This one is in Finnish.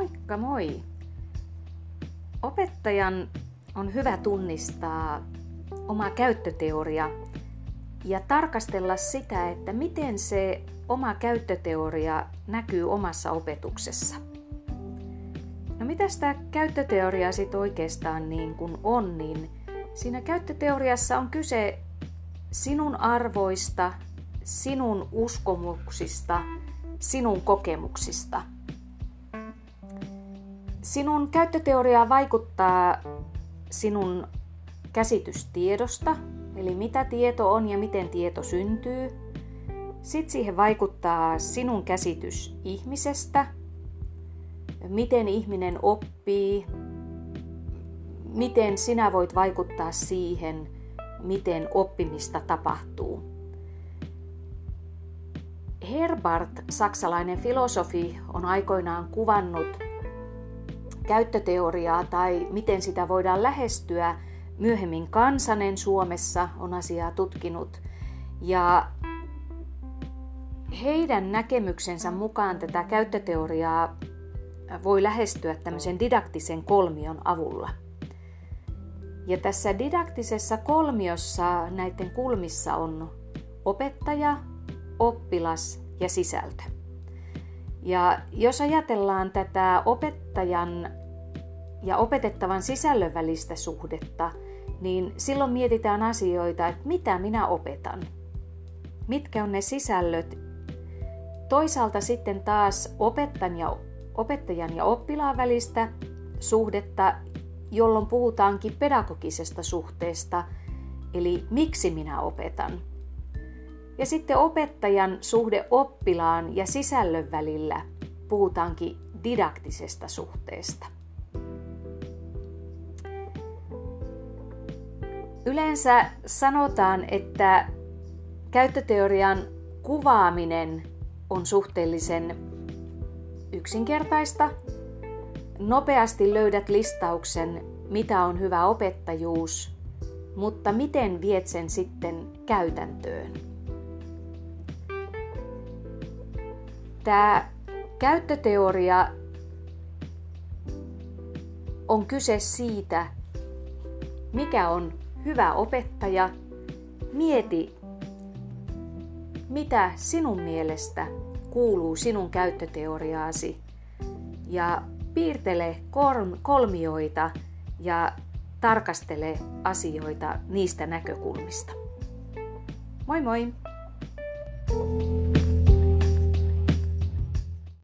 Moikka moi! Opettajan on hyvä tunnistaa oma käyttöteoria ja tarkastella sitä, että miten se oma käyttöteoria näkyy omassa opetuksessa. No mitä tämä käyttöteoria sitten oikeastaan niin kuin on, niin siinä käyttöteoriassa on kyse sinun arvoista, sinun uskomuksista, sinun kokemuksista – Sinun käyttöteoriaa vaikuttaa sinun käsitys tiedosta, eli mitä tieto on ja miten tieto syntyy. Sitten siihen vaikuttaa sinun käsitys ihmisestä, miten ihminen oppii, miten sinä voit vaikuttaa siihen, miten oppimista tapahtuu. Herbart, saksalainen filosofi, on aikoinaan kuvannut käyttöteoriaa tai miten sitä voidaan lähestyä. Myöhemmin Kansanen Suomessa on asiaa tutkinut. Ja heidän näkemyksensä mukaan tätä käyttöteoriaa voi lähestyä tämmöisen didaktisen kolmion avulla. Ja tässä didaktisessa kolmiossa näiden kulmissa on opettaja, oppilas ja sisältö. Ja jos ajatellaan tätä opettajan ja opetettavan sisällön välistä suhdetta, niin silloin mietitään asioita, että mitä minä opetan, mitkä on ne sisällöt. Toisaalta sitten taas opettajan ja, opettajan ja oppilaan välistä suhdetta, jolloin puhutaankin pedagogisesta suhteesta, eli miksi minä opetan. Ja sitten opettajan suhde oppilaan ja sisällön välillä puhutaankin didaktisesta suhteesta. Yleensä sanotaan, että käyttöteorian kuvaaminen on suhteellisen yksinkertaista. Nopeasti löydät listauksen, mitä on hyvä opettajuus, mutta miten viet sen sitten käytäntöön. Tämä käyttöteoria on kyse siitä, mikä on hyvä opettaja, mieti, mitä sinun mielestä kuuluu sinun käyttöteoriaasi ja piirtele kolmioita ja tarkastele asioita niistä näkökulmista. Moi moi!